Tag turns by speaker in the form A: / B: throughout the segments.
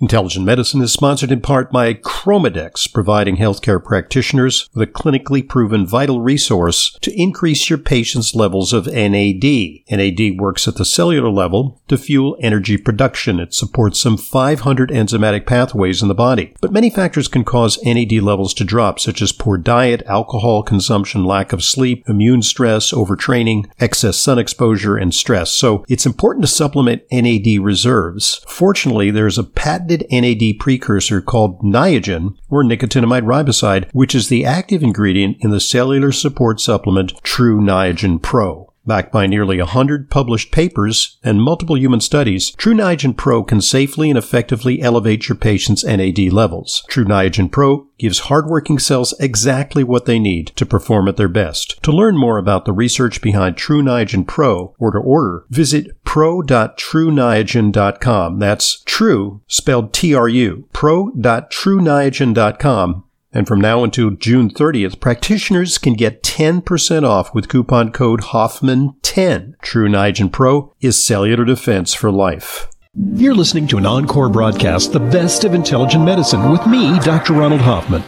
A: Intelligent Medicine is sponsored in part by Chromadex, providing healthcare practitioners with a clinically proven vital resource to increase your patient's levels of NAD. NAD works at the cellular level to fuel energy production. It supports some 500 enzymatic pathways in the body. But many factors can cause NAD levels to drop, such as poor diet, alcohol consumption, lack of sleep, immune stress, overtraining, excess sun exposure, and stress. So it's important to supplement NAD reserves. Fortunately, there's a patent patented NAD precursor called Niagen, or nicotinamide riboside, which is the active ingredient in the cellular support supplement True Niagen Pro. Backed by nearly 100 published papers and multiple human studies, True Niagen Pro can safely and effectively elevate your patient's NAD levels. True Niagen Pro gives hardworking cells exactly what they need to perform at their best. To learn more about the research behind True Niagen Pro or to order, visit pro.trueniagen.com. That's true spelled T-R-U. pro.trueniagen.com and from now until June 30th, practitioners can get 10% off with coupon code Hoffman10. True Niagen Pro is cellular defense for life.
B: You're listening to an encore broadcast, The Best of Intelligent Medicine, with me, Dr. Ronald Hoffman.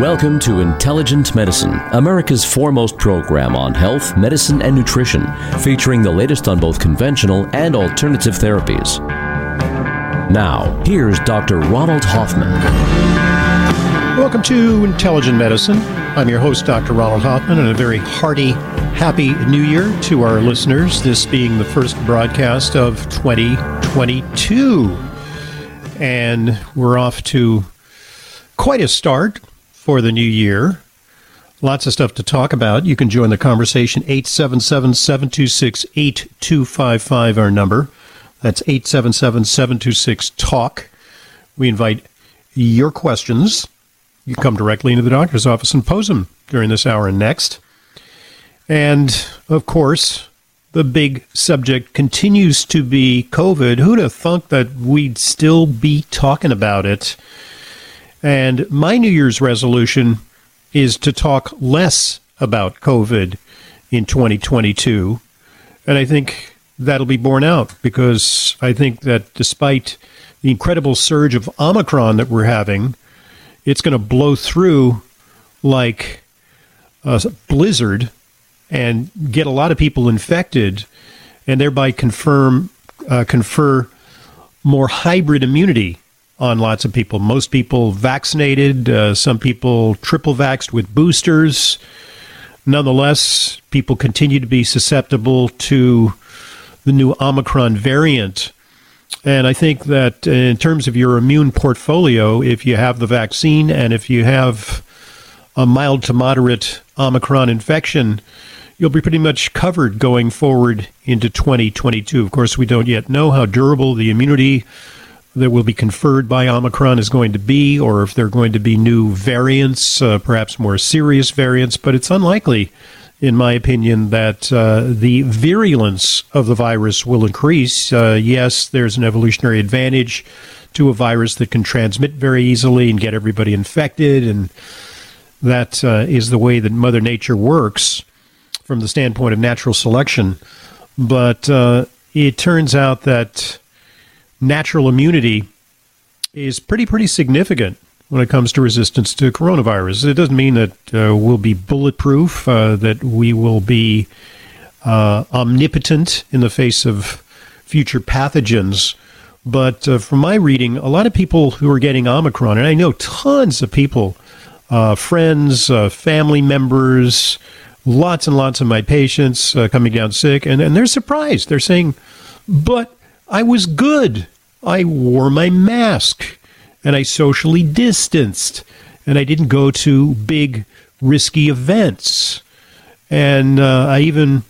C: Welcome to Intelligent Medicine, America's foremost program on health, medicine, and nutrition, featuring the latest on both conventional and alternative therapies. Now, here's Dr. Ronald Hoffman.
A: Welcome to Intelligent Medicine. I'm your host, Dr. Ronald Hoffman, and a very hearty, happy new year to our listeners, this being the first broadcast of 2022. And we're off to quite a start for the new year. Lots of stuff to talk about. You can join the conversation 877 726 8255, our number. That's 877 726 TALK. We invite your questions. You come directly into the doctor's office and pose them during this hour and next. And of course, the big subject continues to be COVID. Who'd have thunk that we'd still be talking about it? And my New Year's resolution is to talk less about COVID in 2022. And I think that'll be borne out because I think that despite the incredible surge of Omicron that we're having, it's going to blow through like a blizzard and get a lot of people infected and thereby confirm uh, confer more hybrid immunity on lots of people. Most people vaccinated, uh, some people triple vaxxed with boosters. Nonetheless, people continue to be susceptible to the new Omicron variant. And I think that in terms of your immune portfolio, if you have the vaccine and if you have a mild to moderate Omicron infection, you'll be pretty much covered going forward into 2022. Of course, we don't yet know how durable the immunity that will be conferred by Omicron is going to be, or if there are going to be new variants, uh, perhaps more serious variants, but it's unlikely in my opinion, that uh, the virulence of the virus will increase. Uh, yes, there's an evolutionary advantage to a virus that can transmit very easily and get everybody infected, and that uh, is the way that Mother Nature works from the standpoint of natural selection. But uh, it turns out that natural immunity is pretty, pretty significant when it comes to resistance to coronavirus. It doesn't mean that uh, we'll be bulletproof, uh, that we will be uh, omnipotent in the face of future pathogens. But uh, from my reading, a lot of people who are getting Omicron, and I know tons of people, uh, friends, uh, family members, lots and lots of my patients coming down sick, and, and they're surprised. They're saying, but I was good. I wore my mask and I socially distanced and I didn't go to big risky events. And uh, I even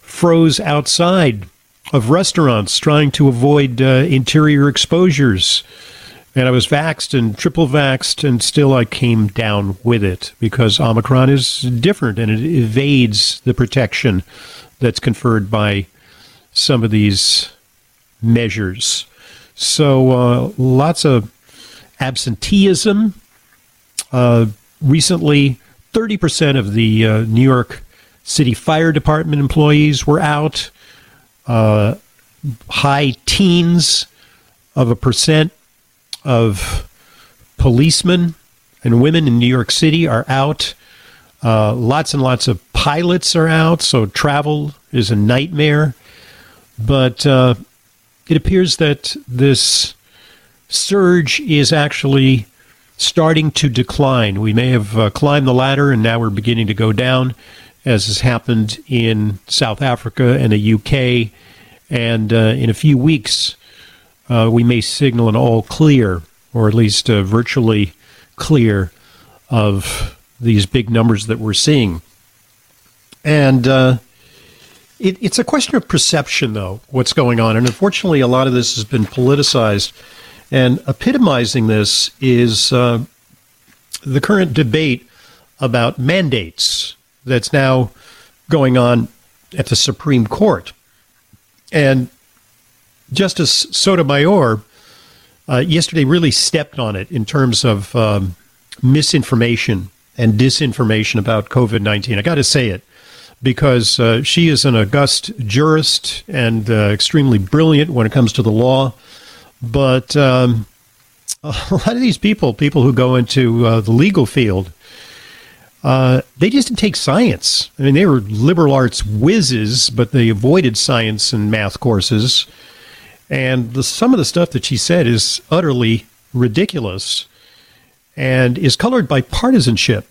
A: froze outside of restaurants trying to avoid uh, interior exposures. And I was vaxxed and triple vaxxed, and still I came down with it because Omicron is different and it evades the protection that's conferred by some of these measures. So uh, lots of absenteeism. Uh, recently, 30% of the uh, New York City Fire Department employees were out. uh, high teens of a percent of policemen and women in New York City are out. Uh, lots and lots of pilots are out, so travel is a nightmare. But uh, it appears that this surge is actually starting to decline. We may have uh, climbed the ladder and now we're beginning to go down, as has happened in South Africa and the UK. And uh, in a few weeks, uh, we may signal an all clear, or at least uh, virtually clear, of these big numbers that we're seeing. And uh, it, it's a question of perception, though, what's going on. And unfortunately, a lot of this has been politicized. And epitomizing this is uh, the current debate about mandates that's now going on at the Supreme Court. And Justice Sotomayor uh, yesterday really stepped on it in terms of um, misinformation and disinformation about COVID 19. I got to say it because uh, she is an august jurist and uh, extremely brilliant when it comes to the law. But um, a lot of these people, people who go into uh, the legal field, uh, they just didn't take science. I mean, they were liberal arts whizzes, but they avoided science and math courses. And the, some of the stuff that she said is utterly ridiculous and is colored by partisanship.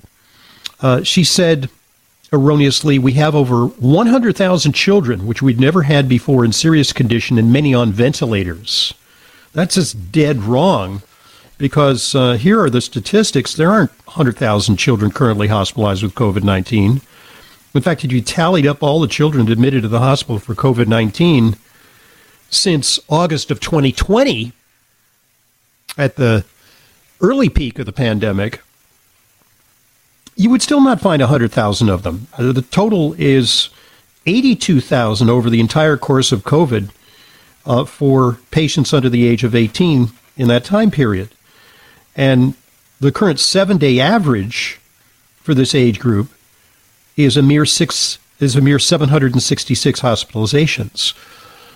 A: Uh, she said erroneously, we have over 100,000 children, which we'd never had before, in serious condition, and many on ventilators. That's just dead wrong because uh, here are the statistics. There aren't 100,000 children currently hospitalized with COVID 19. In fact, if you tallied up all the children admitted to the hospital for COVID 19 since August of 2020, at the early peak of the pandemic, you would still not find 100,000 of them. Uh, the total is 82,000 over the entire course of COVID uh, for patients under the age of 18 in that time period. And the current seven day average for this age group is a mere six is a mere 766 hospitalizations.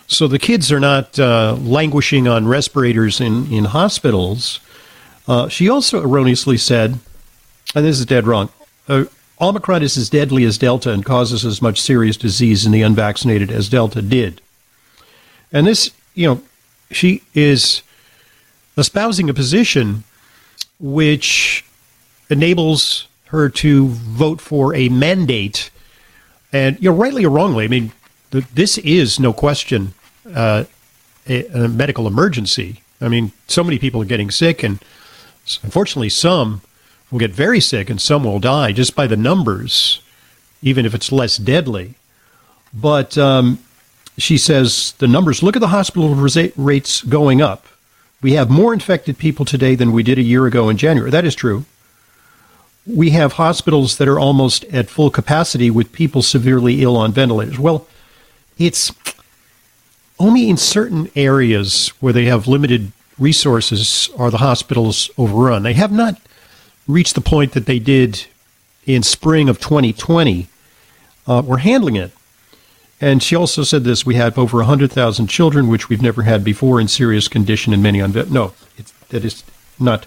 A: So the kids are not uh, languishing on respirators in, in hospitals. Uh, she also erroneously said, and this is dead wrong, uh, Omicron is as deadly as Delta and causes as much serious disease in the unvaccinated as Delta did. And this, you know, she is espousing a position which enables her to vote for a mandate. And, you know, rightly or wrongly, I mean, this is no question uh, a, a medical emergency. I mean, so many people are getting sick, and unfortunately, some will get very sick and some will die just by the numbers, even if it's less deadly. But um, she says the numbers look at the hospital rates going up. We have more infected people today than we did a year ago in January. That is true. We have hospitals that are almost at full capacity with people severely ill on ventilators. Well, it's only in certain areas where they have limited resources are the hospitals overrun. They have not reached the point that they did in spring of 2020. Uh, we're handling it. And she also said this we have over 100,000 children, which we've never had before, in serious condition, and many on vet. No, that is not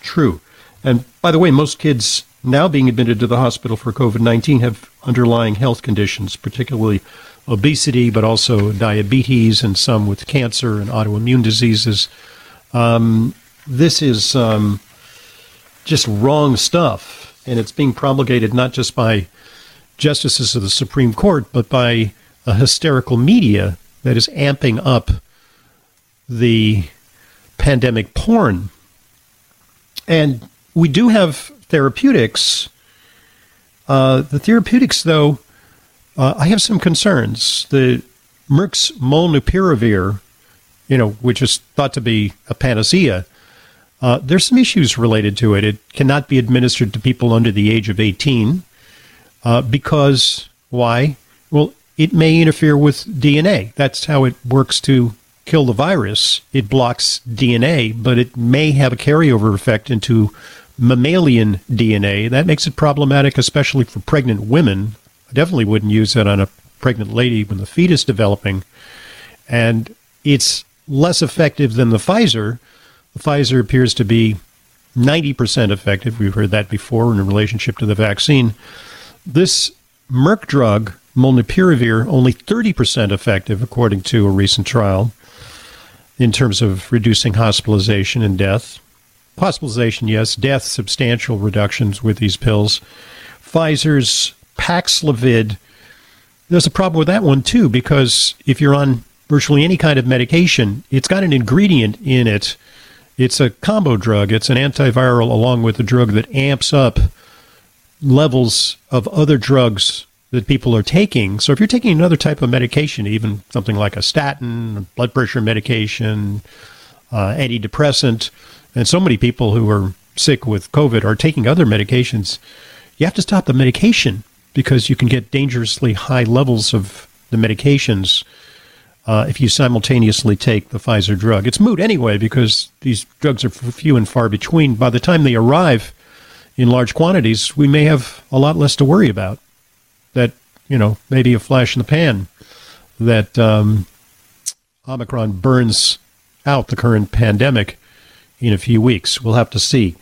A: true. And by the way, most kids now being admitted to the hospital for COVID 19 have underlying health conditions, particularly obesity, but also diabetes and some with cancer and autoimmune diseases. Um, this is um, just wrong stuff, and it's being promulgated not just by justices of the Supreme Court, but by a hysterical media that is amping up the pandemic porn. And we do have therapeutics. Uh, the therapeutics, though, uh, I have some concerns. The Merck's molnupiravir, you know, which is thought to be a panacea, uh, there's some issues related to it. It cannot be administered to people under the age of 18 uh, because why? Well, it may interfere with DNA. That's how it works to kill the virus. It blocks DNA, but it may have a carryover effect into mammalian DNA. That makes it problematic, especially for pregnant women. I definitely wouldn't use that on a pregnant lady when the fetus developing. And it's less effective than the Pfizer. The Pfizer appears to be 90% effective. We've heard that before in relationship to the vaccine. This Merck drug, molnupiravir, only 30% effective, according to a recent trial, in terms of reducing hospitalization and death. Hospitalization, yes. Death, substantial reductions with these pills. Pfizer's Paxlovid, there's a problem with that one too, because if you're on virtually any kind of medication, it's got an ingredient in it. It's a combo drug. It's an antiviral along with a drug that amps up levels of other drugs that people are taking. So if you're taking another type of medication, even something like a statin, blood pressure medication, uh, antidepressant, and so many people who are sick with COVID are taking other medications, you have to stop the medication because you can get dangerously high levels of the medications uh, if you simultaneously take the Pfizer drug. It's moot anyway because these drugs are few and far between. By the time they arrive in large quantities, we may have a lot less to worry about. You know, maybe a flash in the pan that um, Omicron burns out the current pandemic in a few weeks. We'll have to see.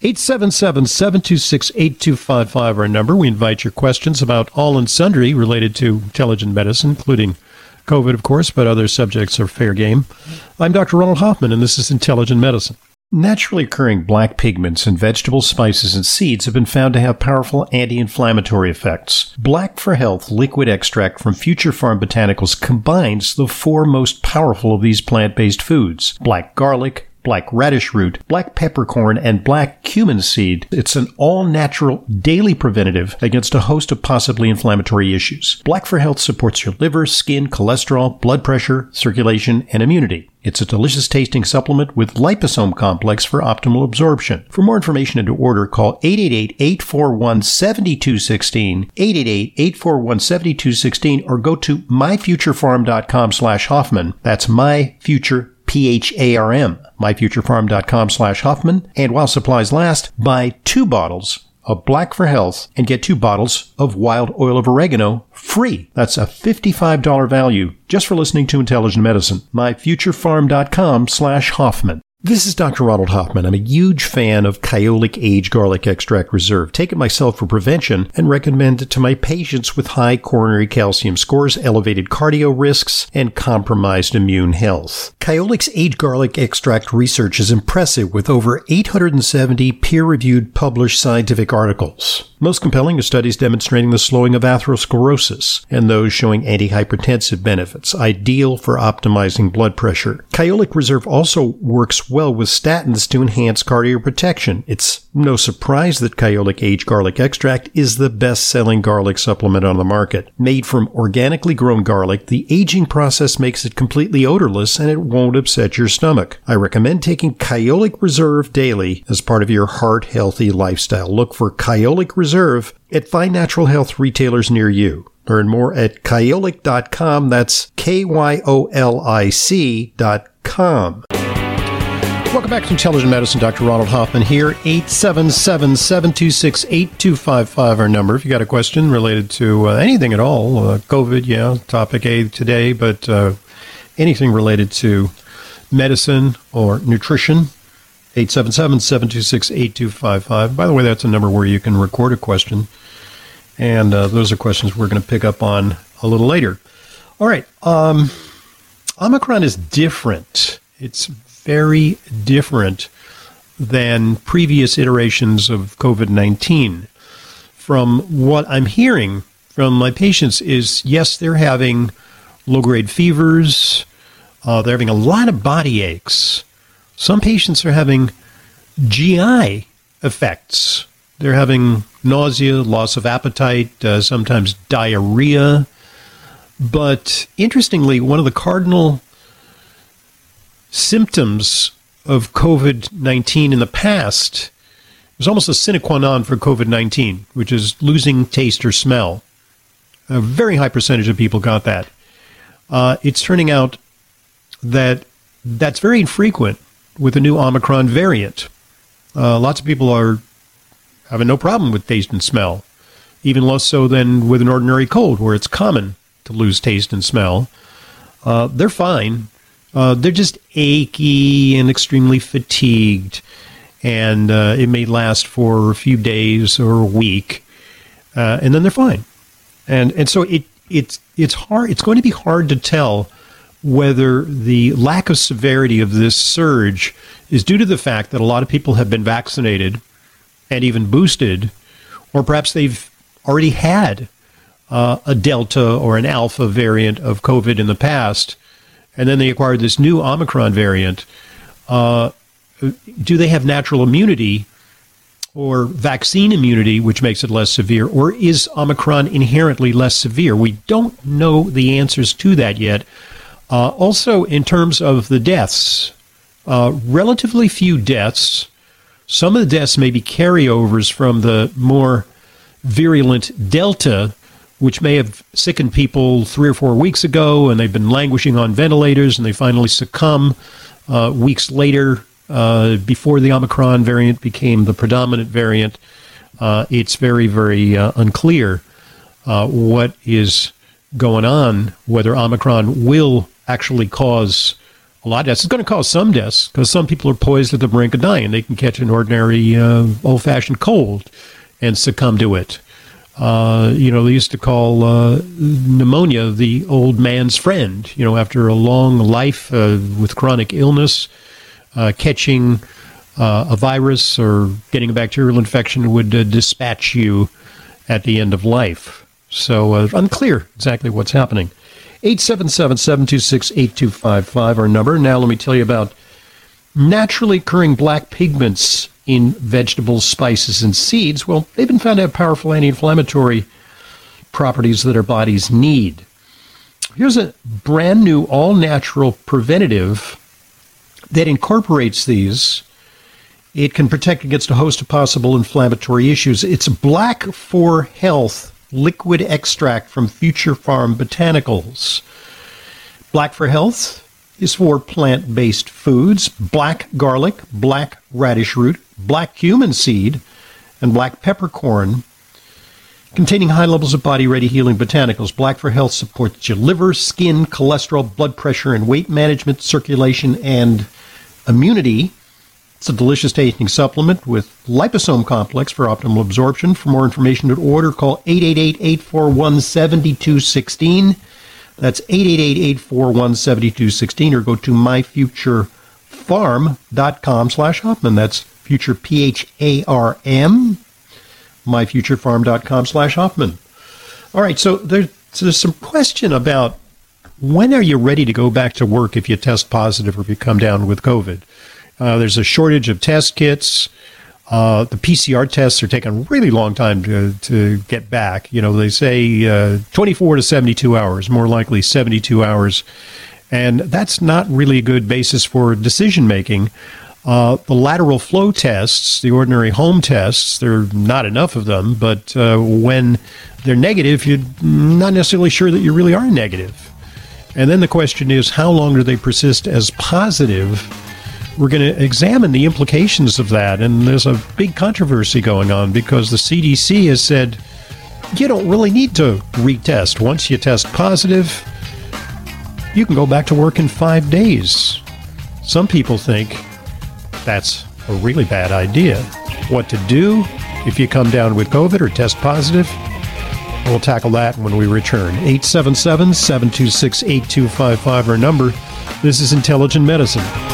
A: 877 726 8255, our number. We invite your questions about all and sundry related to intelligent medicine, including COVID, of course, but other subjects are fair game. I'm Dr. Ronald Hoffman, and this is Intelligent Medicine. Naturally occurring black pigments in vegetables, spices, and seeds have been found to have powerful anti inflammatory effects. Black for Health liquid extract from Future Pharm Botanicals combines the four most powerful of these plant based foods black garlic, black radish root, black peppercorn, and black cumin seed. It's an all natural daily preventative against a host of possibly inflammatory issues. Black for Health supports your liver, skin, cholesterol, blood pressure, circulation, and immunity. It's a delicious tasting supplement with liposome complex for optimal absorption. For more information and to order, call 888-841-7216, 888-841-7216, or go to myfuturepharm.com slash Hoffman. That's myfuture P-H-A-R-M, myfuturepharm.com slash. And while supplies last, buy two bottles of Black for Health and get two bottles of wild oil of oregano free. That's a $55 value just for listening to Intelligent Medicine. MyFuturePharm.com slash Hoffman. This is Dr. Ronald Hoffman. I'm a huge fan of Kyolic Aged Garlic Extract Reserve. Take it myself for prevention and recommend it to my patients with high coronary calcium scores, elevated cardio risks, and compromised immune health. Kyolic's Aged Garlic Extract research is impressive with over 870 peer-reviewed published scientific articles. Most compelling are studies demonstrating the slowing of atherosclerosis and those showing antihypertensive benefits, ideal for optimizing blood pressure. Kyolic Reserve also works well with statins to enhance cardioprotection. It's no surprise that Kyolic Aged Garlic Extract is the best-selling garlic supplement on the market. Made from organically grown garlic, the aging process makes it completely odorless and it won't upset your stomach. I recommend taking Kyolic Reserve daily as part of your heart-healthy lifestyle. Look for Kyolic Reserve at fine natural health retailers near you. Learn more at kyolic.com. That's K-Y-O-L-I-C dot com. Welcome back to Intelligent Medicine. Dr. Ronald Hoffman here. 877-726-8255, our number. If you got a question related to uh, anything at all, uh, COVID, yeah, topic A today, but uh, anything related to medicine or nutrition, 877-726-8255. By the way, that's a number where you can record a question. And uh, those are questions we're going to pick up on a little later. All right. Um, Omicron is different. It's very different than previous iterations of COVID 19. From what I'm hearing from my patients, is yes, they're having low grade fevers, uh, they're having a lot of body aches some patients are having GI effects. They're having nausea, loss of appetite, uh, sometimes diarrhea. But interestingly, one of the cardinal symptoms of COVID 19 in the past was almost a sine qua non for COVID 19, which is losing taste or smell. A very high percentage of people got that. Uh, it's turning out that that's very infrequent with the new Omicron variant. Uh, lots of people are having no problem with taste and smell, even less so than with an ordinary cold, where it's common to lose taste and smell. Uh, they're fine. Uh, they're just achy and extremely fatigued, and uh, it may last for a few days or a week, uh, and then they're fine. And and so it it's it's hard. It's going to be hard to tell whether the lack of severity of this surge is due to the fact that a lot of people have been vaccinated and even boosted, or perhaps they've already had uh, a Delta or an Alpha variant of COVID in the past, and then they acquired this new Omicron variant. Uh, do they have natural immunity or vaccine immunity, which makes it less severe, or is Omicron inherently less severe? We don't know the answers to that yet. Uh, also, in terms of the deaths, uh, relatively few deaths. Some of the deaths may be carryovers from the more virulent Delta, which may have sickened people three or four weeks ago, and they've been languishing on ventilators, and they finally succumb uh, weeks later uh, before the Omicron variant became the predominant variant. Uh, it's very, very uh, unclear uh, what is going on, whether Omicron will actually cause a lot of deaths. It's going to cause some deaths because some people are poised at the brink of dying. They can catch an ordinary uh, old fashioned cold and succumb to it. Uh, you know, they used to call uh, pneumonia the old man's friend. You know, after a long life uh, with chronic illness, uh, catching uh, a virus or getting a bacterial infection would dispatch you at the end of life. So, unclear exactly what's happening. 877 726 8255, our number. Now, let me tell you about naturally occurring black pigments in vegetables, spices, and seeds. Well, they've been found to have powerful anti inflammatory properties that our bodies need. Here's a brand new, all natural preventative that incorporates these. It can protect against a host of possible inflammatory issues. It's Black for Health liquid extract from Future Pharm Botanicals. Black for Health is for plant based foods black garlic, black radish root, black cumin seed, and black peppercorn. Containing high levels of body ready healing botanicals, Black for Health supports your liver, skin, cholesterol, blood pressure, and weight management, circulation, and immunity. It's a delicious tasting supplement with liposome complex for optimal absorption. For more information to order, call 888-841-7216. That's 888-841-7216 or go to myfuturepharm.com slash Hoffman. That's future P-H-A-R-M, myfuturepharm.com slash Hoffman. All right, so there's, so there's some question about when are you ready to go back to work if you test positive or if you come down with COVID? Uh, there's a shortage of test kits. Uh, the PCR tests are taking a really long time to, to get back. You know, they say uh, 24 to 72 hours, more likely 72 hours. And that's not really a good basis for decision making. Uh, the lateral flow tests, the ordinary home tests, there are not enough of them, but uh, when they're negative, you're not necessarily sure that you really are negative. And then the question is, how long do they persist as positive? we're going to examine the implications of that. And there's a big controversy going on because the CDC has said you don't really need to retest. Once you test positive, you can go back to work in five days. Some people think that's a really bad idea. What to do if you come down with COVID or test positive? We'll tackle that when we return. 877 726 8255, our number. This is Intelligent Medicine.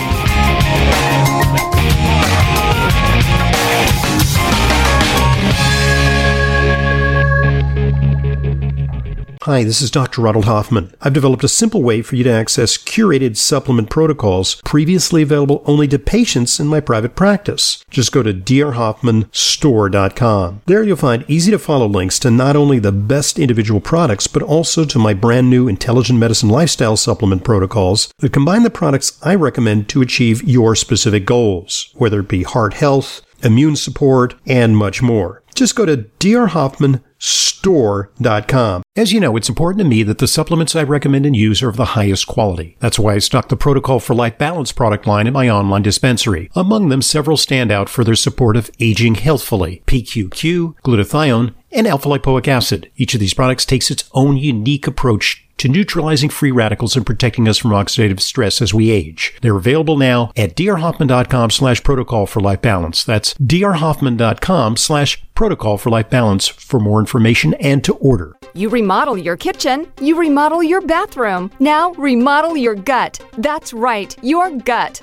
A: Hi, this is Dr. Ronald Hoffman. I've developed a simple way for you to access curated supplement protocols previously available only to patients in my private practice. Just go to drhoffmanstore.com. There you'll find easy to follow links to not only the best individual products, but also to my brand new intelligent medicine lifestyle supplement protocols that combine the products I recommend to achieve your specific goals, whether it be heart health, immune support, and much more. Just go to drhoffmanstore.com As you know, it's important to me that the supplements I recommend and use are of the highest quality. That's why I stock the Protocol for Life Balance product line in my online dispensary. Among them, several stand out for their support of aging healthfully. PQQ, glutathione, and alpha lipoic acid. Each of these products takes its own unique approach to neutralizing free radicals and protecting us from oxidative stress as we age. They're available now at drhoffman.com slash protocol for life balance. That's drhoffman.com slash protocol for life balance for more information and to order.
D: You remodel your kitchen, you remodel your bathroom. Now remodel your gut. That's right, your gut.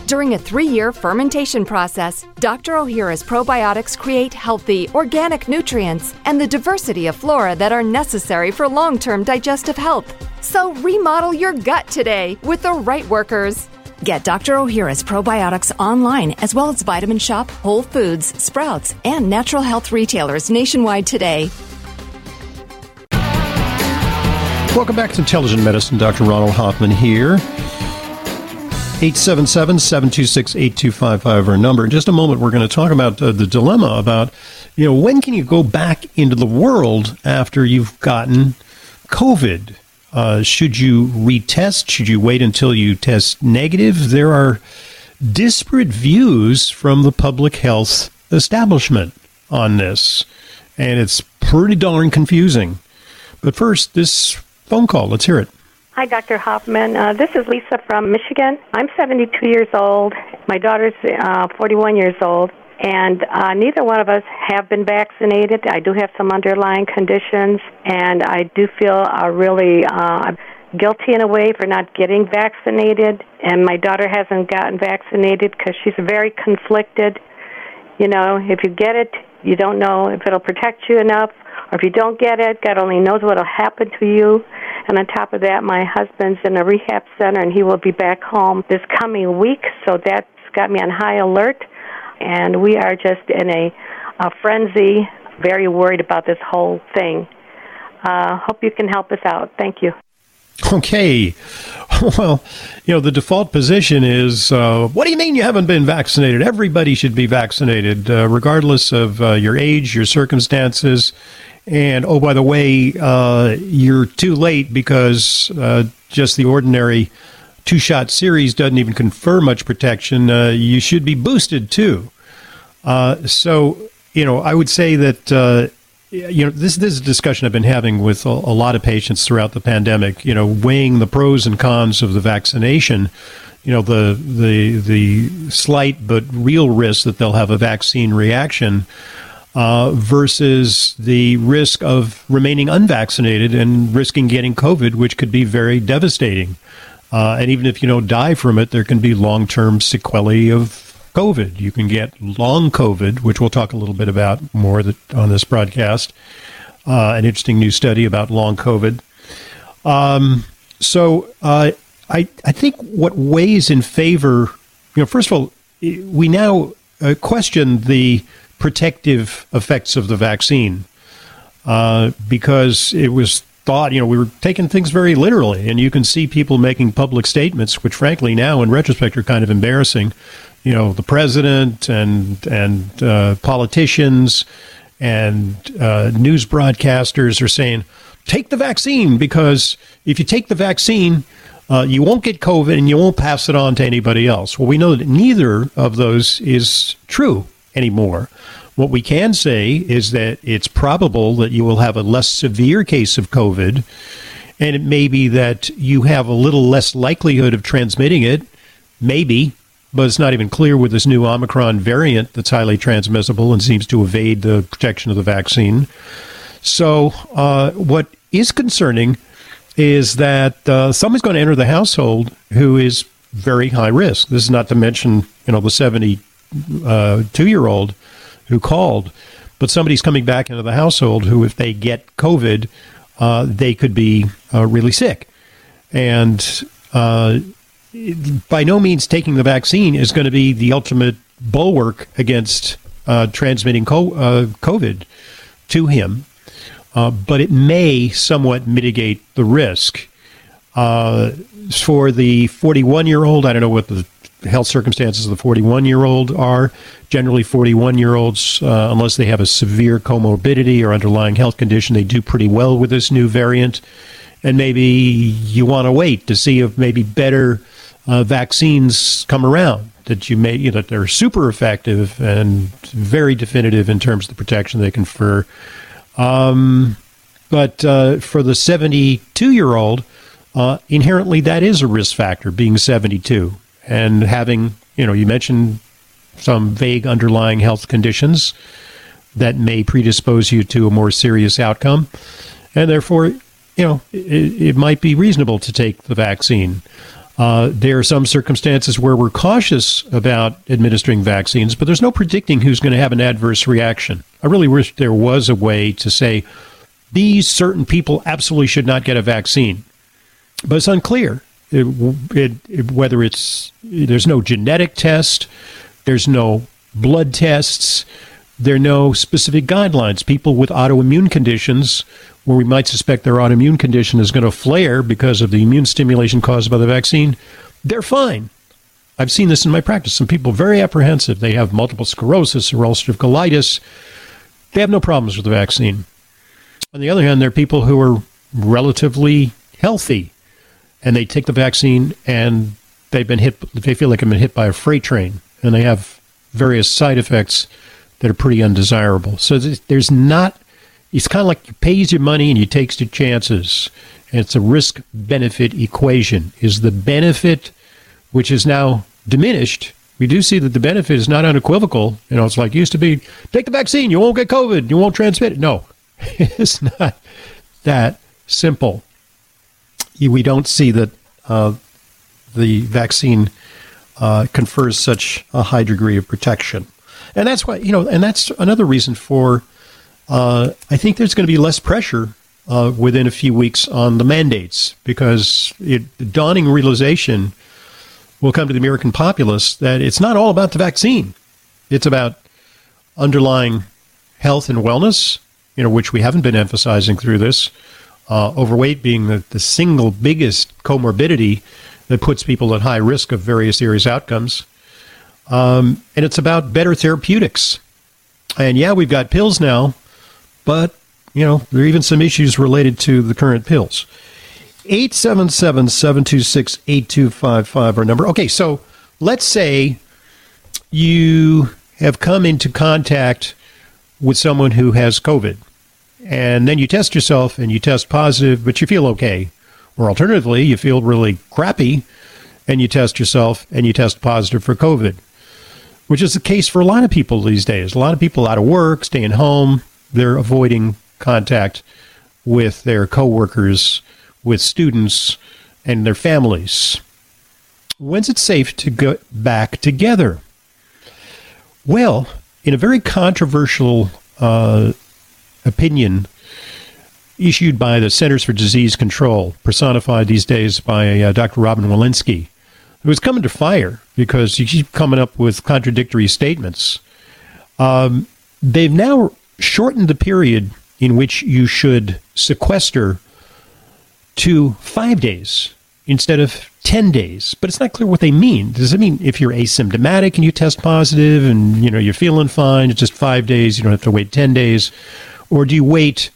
D: During a three year fermentation process, Dr. Ohhira's probiotics create healthy, organic nutrients and the diversity of flora that are necessary for long term digestive health. So remodel your gut today with the right workers. Get Dr. Ohhira's probiotics online as well as Vitamin Shoppe, Whole Foods, Sprouts, and natural health retailers nationwide today.
A: Welcome back to Intelligent Medicine. Dr. Ronald Hoffman here. 877 726 8255 our number. In just a moment, we're going to talk about uh, the dilemma about, you know, when can you go back into the world after you've gotten COVID? Uh, should you retest? Should you wait until you test negative? There are disparate views from the public health establishment on this, and it's pretty darn confusing. But first, this phone call. Let's hear it.
E: Hi, Dr. Hoffman. Uh, this is Lisa from Michigan. I'm 72 years old. My daughter's uh, 41 years old. And uh, neither one of us have been vaccinated. I do have some underlying conditions, and I do feel uh, really uh, guilty in a way for not getting vaccinated. And my daughter hasn't gotten vaccinated because she's very conflicted. You know, if you get it, you don't know if it'll protect you enough, or if you don't get it, God only knows what'll happen to you. And on top of that, my husband's in a rehab center and he will be back home this coming week, so that's got me on high alert. And we are just in a, a frenzy, very worried about this whole thing. Uh, hope you can help us out. Thank you.
A: Okay. Well, you know, the default position is uh, what do you mean you haven't been vaccinated? Everybody should be vaccinated, uh, regardless of uh, your age, your circumstances, and oh, by the way, uh, you're too late because uh, just the ordinary two shot series doesn't even confer much protection. Uh, you should be boosted too. Uh, so, you know, I would say that. Uh, you know, this, this is a discussion I've been having with a, a lot of patients throughout the pandemic. You know, weighing the pros and cons of the vaccination you know the the the slight but real risk that they'll have a vaccine reaction uh, versus the risk of remaining unvaccinated and risking getting COVID, which could be very devastating. Uh, and even if you don't die from it, there can be long term sequelae of COVID. You can get long COVID, which we'll talk a little bit about more on this broadcast. Uh, an interesting new study about long COVID. Um, so uh, I, I think what weighs in favor, you know, first of all, we now uh, question the protective effects of the vaccine uh, because it was thought, you know, we were taking things very literally. And you can see people making public statements, which frankly now in retrospect are kind of embarrassing. You know, the president and, and uh, politicians and uh, news broadcasters are saying, take the vaccine because if you take the vaccine, uh, you won't get COVID and you won't pass it on to anybody else. Well, we know that neither of those is true anymore. What we can say is that it's probable that you will have a less severe case of COVID, and it may be that you have a little less likelihood of transmitting it, maybe, but it's not even clear with this new Omicron variant that's highly transmissible and seems to evade the protection of the vaccine. So, uh, what is concerning is that uh, someone's going to enter the household who is very high risk. This is not to mention, you know, the 72 uh, year old who called, but somebody's coming back into the household who, if they get COVID, uh, they could be uh, really sick. And uh, by no means taking the vaccine is going to be the ultimate bulwark against uh, transmitting co- uh, COVID to him. uh, but it may somewhat mitigate the risk. For the 41 year old, I don't know what the health circumstances of the 41 year old are. Generally, 41 year olds, uh, unless they have a severe comorbidity or underlying health condition, they do pretty well with this new variant. And maybe you want to wait to see if maybe better uh, vaccines come around that you may you know, that they're super effective and very definitive in terms of the protection they confer. Um, but uh, for the 72 year old, uh, inherently that is a risk factor being 72 and having, you know, you mentioned some vague underlying health conditions that may predispose you to a more serious outcome. And therefore, you know, it, it might be reasonable to take the vaccine. Uh, there are some circumstances where we're cautious about administering vaccines, but there's no predicting who's going to have an adverse reaction. I really wish there was a way to say these certain people absolutely should not get a vaccine, but it's unclear. It, it, it, whether it's there's no genetic test, there's no blood tests, there are no specific guidelines. People with autoimmune conditions, where we might suspect their autoimmune condition is going to flare because of the immune stimulation caused by the vaccine, they're fine. I've seen this in my practice. Some people very apprehensive. They have multiple sclerosis or ulcerative colitis. They have no problems with the vaccine. On the other hand, there are people who are relatively healthy and they take the vaccine and they've been hit they feel like they've been hit by a freight train and they have various side effects that are pretty undesirable. So there's not it's kind of like you pays your money and you takes your chances. And it's a risk benefit equation. Is the benefit which is now diminished we do see that the benefit is not unequivocal. You know it's like it used to be take the vaccine you won't get covid you won't transmit it. No it's not that simple we don't see that uh, the vaccine uh, confers such a high degree of protection. And that's why, you know, and that's another reason for, uh, I think there's going to be less pressure uh, within a few weeks on the mandates because it, the dawning realization will come to the American populace that it's not all about the vaccine. It's about underlying health and wellness, you know, which we haven't been emphasizing through this, uh, overweight being the, the single biggest comorbidity that puts people at high risk of various serious outcomes. Um, and it's about better therapeutics. And yeah, we've got pills now, but, you know, there are even some issues related to the current pills. 877 726 8255, our number. Okay, so let's say you have come into contact with someone who has COVID and then you test yourself and you test positive, but you feel okay. Or alternatively, you feel really crappy and you test yourself and you test positive for COVID, which is the case for a lot of people these days. A lot of people out of work, staying home, they're avoiding contact with their coworkers, with students, and their families. When's it safe to go back together? Well, in a very controversial uh, opinion issued by the Centers for Disease Control, personified these days by uh, Dr. Robin Walensky, who is coming to fire because you keep coming up with contradictory statements. Um, they've now shortened the period in which you should sequester to five days instead of 10 days but it's not clear what they mean does it mean if you're asymptomatic and you test positive and you know you're feeling fine it's just five days you don't have to wait 10 days or do you wait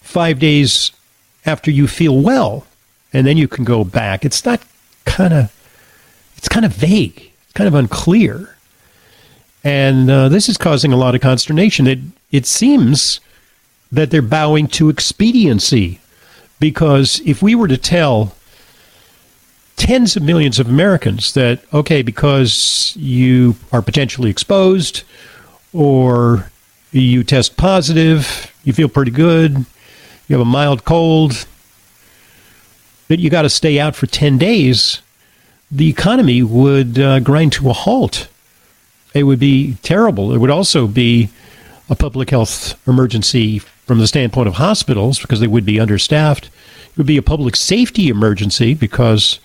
A: five days after you feel well and then you can go back? It's not kind of, it's kind of vague, it's kind of unclear. And uh, this is causing a lot of consternation. It, it seems that they're bowing to expediency because if we were to tell tens of millions of Americans that, okay, because you are potentially exposed or you test positive, you feel pretty good, you have a mild cold, but you got to stay out for 10 days, the economy would uh, grind to a halt. It would be terrible. It would also be a public health emergency from the standpoint of hospitals because they would be understaffed. It would be a public safety emergency because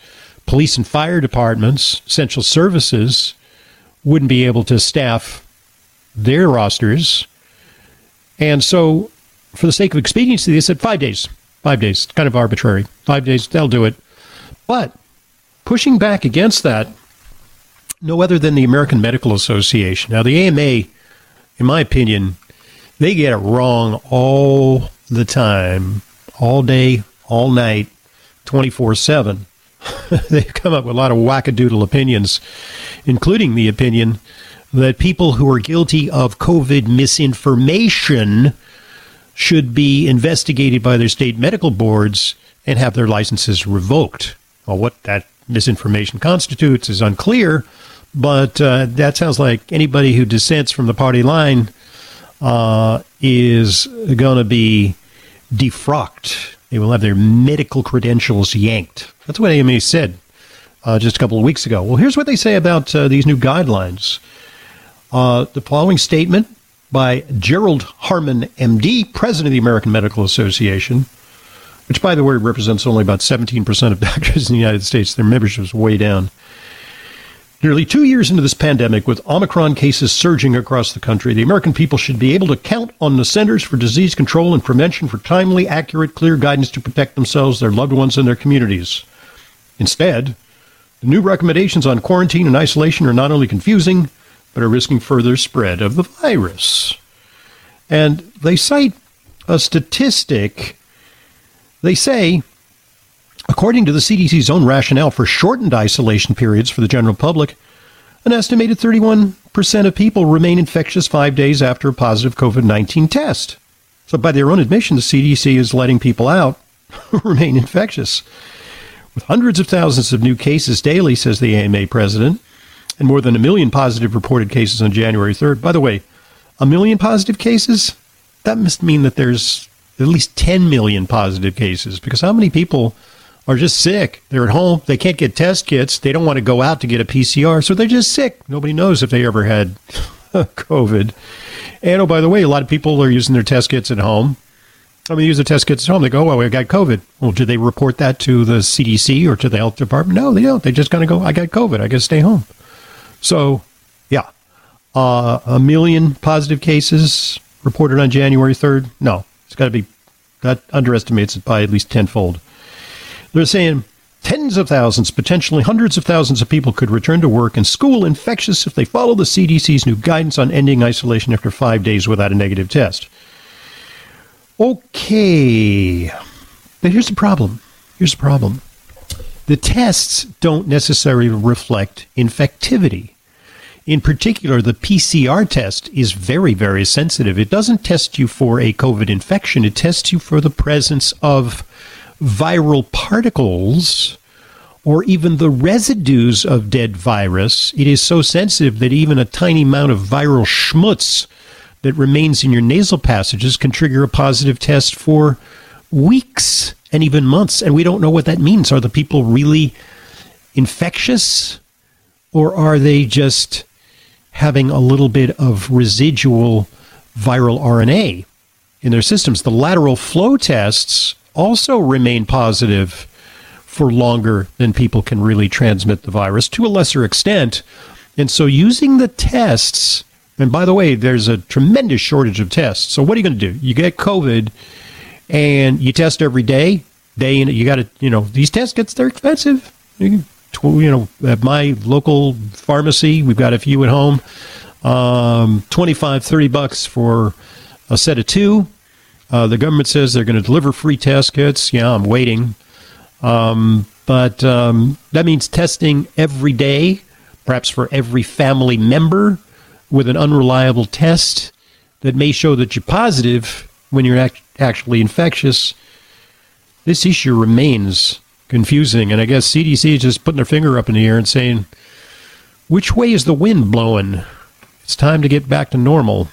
A: police and fire departments, essential services, wouldn't be able to staff their rosters and so for the sake of expediency, they said five days. Five days, kind of arbitrary. Five days, they'll do it. But pushing back against that, no other than the American Medical Association. Now, the AMA, in my opinion, they get it wrong all the time, all day, all night, 24 7. They've come up with a lot of wackadoodle opinions, including the opinion that people who are guilty of COVID misinformation should be investigated by their state medical boards and have their licenses revoked. Well, what that misinformation constitutes is unclear, but uh, that sounds like anybody who dissents from the party line uh, is going to be defrocked. They will have their medical credentials yanked. That's what AMA said uh, just a couple of weeks ago. Well, here's what they say about uh, these new guidelines. Uh, the following statement by Gerald Harmon, MD, president of the American Medical Association, which, by the way, represents only about 17% of doctors in the United States. Their membership is way down. Nearly two years into this pandemic, with Omicron cases surging across the country, the American people should be able to count on the Centers for Disease Control and Prevention for timely, accurate, clear guidance to protect themselves, their loved ones, and their communities. Instead, the new recommendations on quarantine and isolation are not only confusing, but are risking further spread of the virus. And they cite a statistic. They say, according to the CDC's own rationale for shortened isolation periods for the general public, an estimated 31% of people remain infectious five days after a positive COVID 19 test. So, by their own admission, the CDC is letting people out remain infectious. With hundreds of thousands of new cases daily, says the AMA president, and more than a million positive reported cases on January 3rd. By the way, a million positive cases? That must mean that there's at least 10 million positive cases because how many people are just sick? They're at home, they can't get test kits, they don't want to go out to get a PCR, so they're just sick. Nobody knows if they ever had COVID. And oh, by the way, a lot of people are using their test kits at home. I mean, use the test kits at home. They go, oh, "Well, I got COVID." Well, do they report that to the CDC or to the health department? No, they don't. They just kind of go, "I got COVID. I got to stay home." So, yeah, uh, a million positive cases reported on January 3rd. No, it's got to be, that underestimates it by at least tenfold. They're saying tens of thousands, potentially hundreds of thousands of people could return to work and school infectious if they follow the CDC's new guidance on ending isolation after five days without a negative test. Okay, but here's the problem. Here's the problem the tests don't necessarily reflect infectivity. In particular, the PCR test is very, very sensitive. It doesn't test you for a COVID infection, it tests you for the presence of viral particles or even the residues of dead virus. It is so sensitive that even a tiny amount of viral schmutz that remains in your nasal passages can trigger a positive test for weeks and even months. And we don't know what that means. Are the people really infectious or are they just having a little bit of residual viral RNA in their systems? The lateral flow tests also remain positive for longer than people can really transmit the virus to a lesser extent. And so using the tests, and by the way, there's a tremendous shortage of tests. So what are you going to do? You get COVID and you test every day. Day and you got to, you know, these test kits they're expensive. You, you know, at my local pharmacy, we've got a few at home. Um, 25, 30 bucks for a set of two. Uh, the government says they're going to deliver free test kits. Yeah, I'm waiting. Um, but um, that means testing every day, perhaps for every family member with an unreliable test that may show that you're positive when you're act- actually infectious. This issue remains confusing, and I guess CDC is just putting their finger up in the air and saying, which way is the wind blowing? It's time to get back to normal.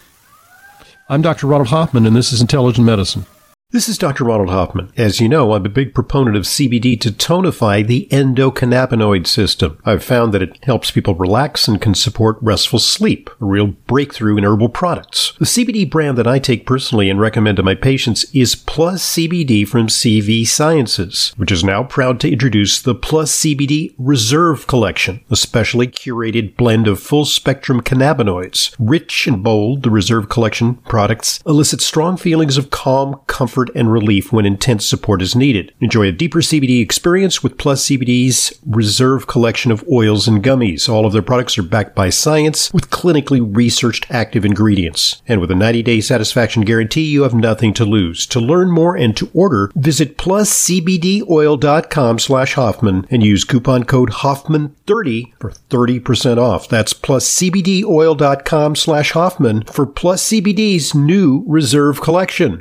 A: I'm Dr. Ronald Hoffman, and this is Intelligent Medicine. This is Dr. Ronald Hoffman. As you know, I'm a big proponent of CBD to tonify the endocannabinoid system. I've found that it helps people relax and can support restful sleep, a real breakthrough in herbal products. The CBD brand that I take personally and recommend to my patients is Plus CBD from CV Sciences, which is now proud to introduce the Plus CBD Reserve Collection, a specially curated blend of full spectrum cannabinoids. Rich and bold, the Reserve Collection products elicit strong feelings of calm, comfort, comfort and relief when intense support is needed. Enjoy a deeper CBD experience with Plus CBD's reserve collection of oils and gummies. All of their products are backed by science with clinically researched active ingredients. And with a 90-day satisfaction guarantee, you have nothing to lose. To learn more and to order, visit pluscbdoil.com slash Hoffman and use coupon code Hoffman30 for 30% off. That's pluscbdoil.com slash Hoffman for Plus CBD's new reserve collection.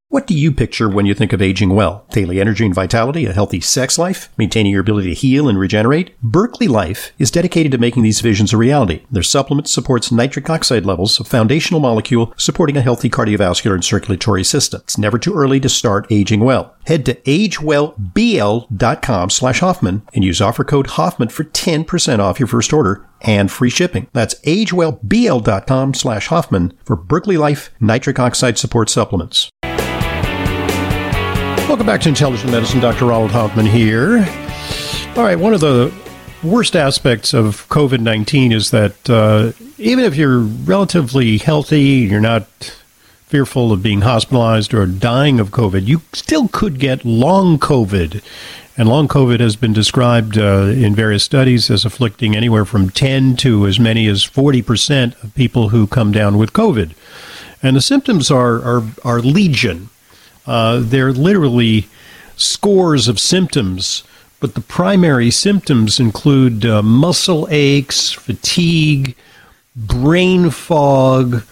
A: What do you picture when you think of aging well? Daily energy and vitality, a healthy sex life, maintaining your ability to heal and regenerate? Berkeley Life is dedicated to making these visions a reality. Their supplement supports nitric oxide levels, a foundational molecule supporting a healthy cardiovascular and circulatory system. It's never too early to start aging well. Head to agewellbl.com slash Hoffman and use offer code Hoffman for 10% off your first order and free shipping. That's agewellbl.com slash Hoffman for Berkeley Life nitric oxide support supplements. Welcome back to Intelligent Medicine. Dr. Ronald Hoffman here. All right, one of the worst aspects of COVID 19 is that uh, even if you're relatively healthy, you're not fearful of being hospitalized or dying of COVID, you still could get long COVID. And long COVID has been described uh, in various studies as afflicting anywhere from 10 to as many as 40% of people who come down with COVID. And the symptoms are, are, are legion. Uh, they're literally scores of symptoms, but the primary symptoms include uh, muscle aches, fatigue, brain fog,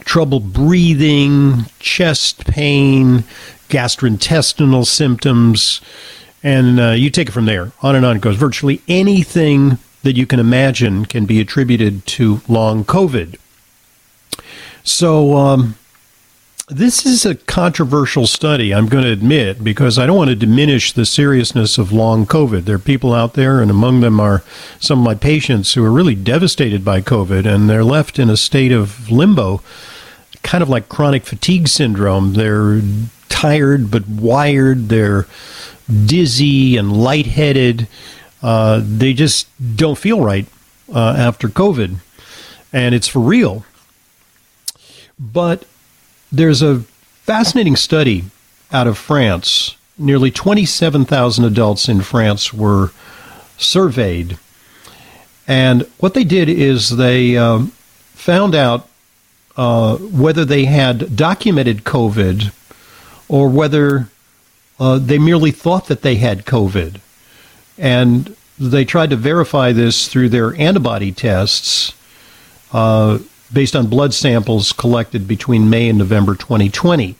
A: trouble breathing, chest pain, gastrointestinal symptoms, and uh, you take it from there. On and on it goes. Virtually anything that you can imagine can be attributed to long COVID. So, um, this is a controversial study, I'm going to admit, because I don't want to diminish the seriousness of long COVID. There are people out there, and among them are some of my patients who are really devastated by COVID, and they're left in a state of limbo, kind of like chronic fatigue syndrome. They're tired but wired, they're dizzy and lightheaded. Uh, they just don't feel right uh, after COVID, and it's for real. But there's a fascinating study out of France. Nearly 27,000 adults in France were surveyed. And what they did is they um, found out uh, whether they had documented COVID or whether uh, they merely thought that they had COVID. And they tried to verify this through their antibody tests. Uh, based on blood samples collected between May and November 2020.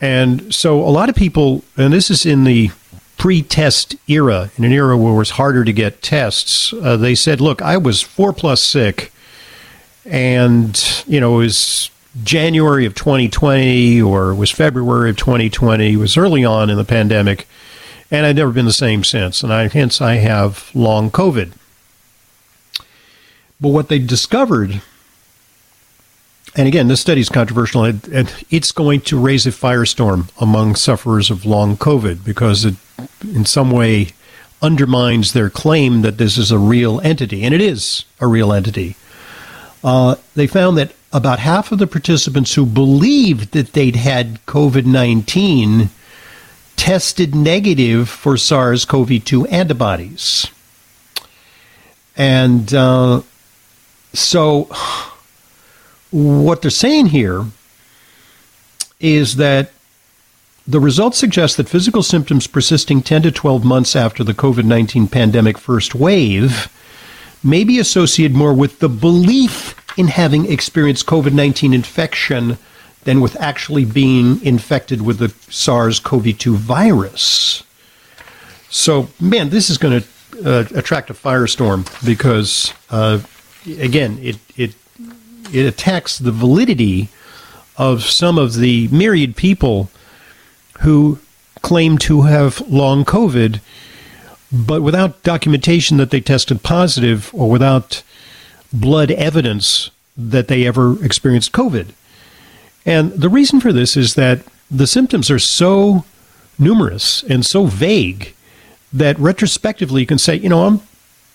A: And so a lot of people, and this is in the pre test era, in an era where it was harder to get tests, uh, they said, look, I was four plus sick, and, you know, it was January of 2020 or it was February of 2020, it was early on in the pandemic, and I've never been the same since. And I, hence I have long COVID. But what they discovered, and again, this study is controversial, and it's going to raise a firestorm among sufferers of long COVID because it, in some way, undermines their claim that this is a real entity, and it is a real entity. Uh, they found that about half of the participants who believed that they'd had COVID 19 tested negative for SARS CoV 2 antibodies. And uh, so, what they're saying here is that the results suggest that physical symptoms persisting 10 to 12 months after the COVID 19 pandemic first wave may be associated more with the belief in having experienced COVID 19 infection than with actually being infected with the SARS CoV 2 virus. So, man, this is going to uh, attract a firestorm because, uh, again, it, it, it attacks the validity of some of the myriad people who claim to have long COVID, but without documentation that they tested positive or without blood evidence that they ever experienced COVID. And the reason for this is that the symptoms are so numerous and so vague that retrospectively you can say, you know, I'm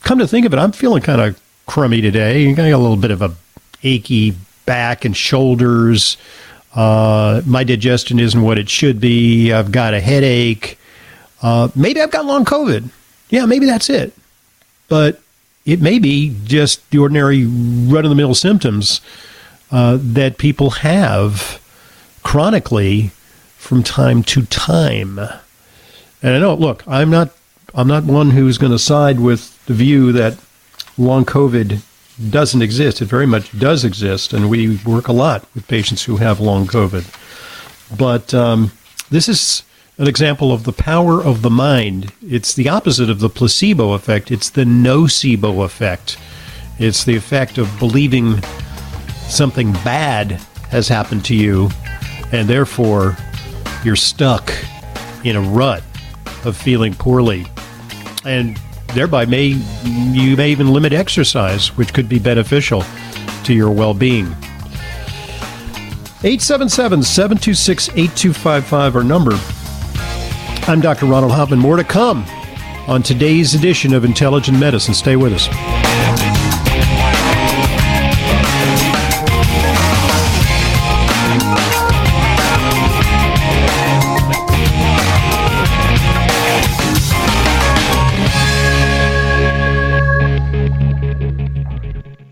A: come to think of it, I'm feeling kind of crummy today. I got a little bit of a achy back and shoulders. Uh, my digestion isn't what it should be. I've got a headache. Uh, maybe I've got long COVID. Yeah, maybe that's it. But it may be just the ordinary run of the mill symptoms uh, that people have chronically from time to time. And I know, look, I'm not, I'm not one who's going to side with the view that long COVID doesn't exist. It very much does exist, and we work a lot with patients who have long COVID. But um, this is an example of the power of the mind. It's the opposite of the placebo effect, it's the nocebo effect. It's the effect of believing something bad has happened to you, and therefore you're stuck in a rut of feeling poorly. And thereby may you may even limit exercise, which could be beneficial to your well-being. 877-726-8255 our number. I'm Dr. Ronald Hoffman. More to come on today's edition of Intelligent Medicine. Stay with us.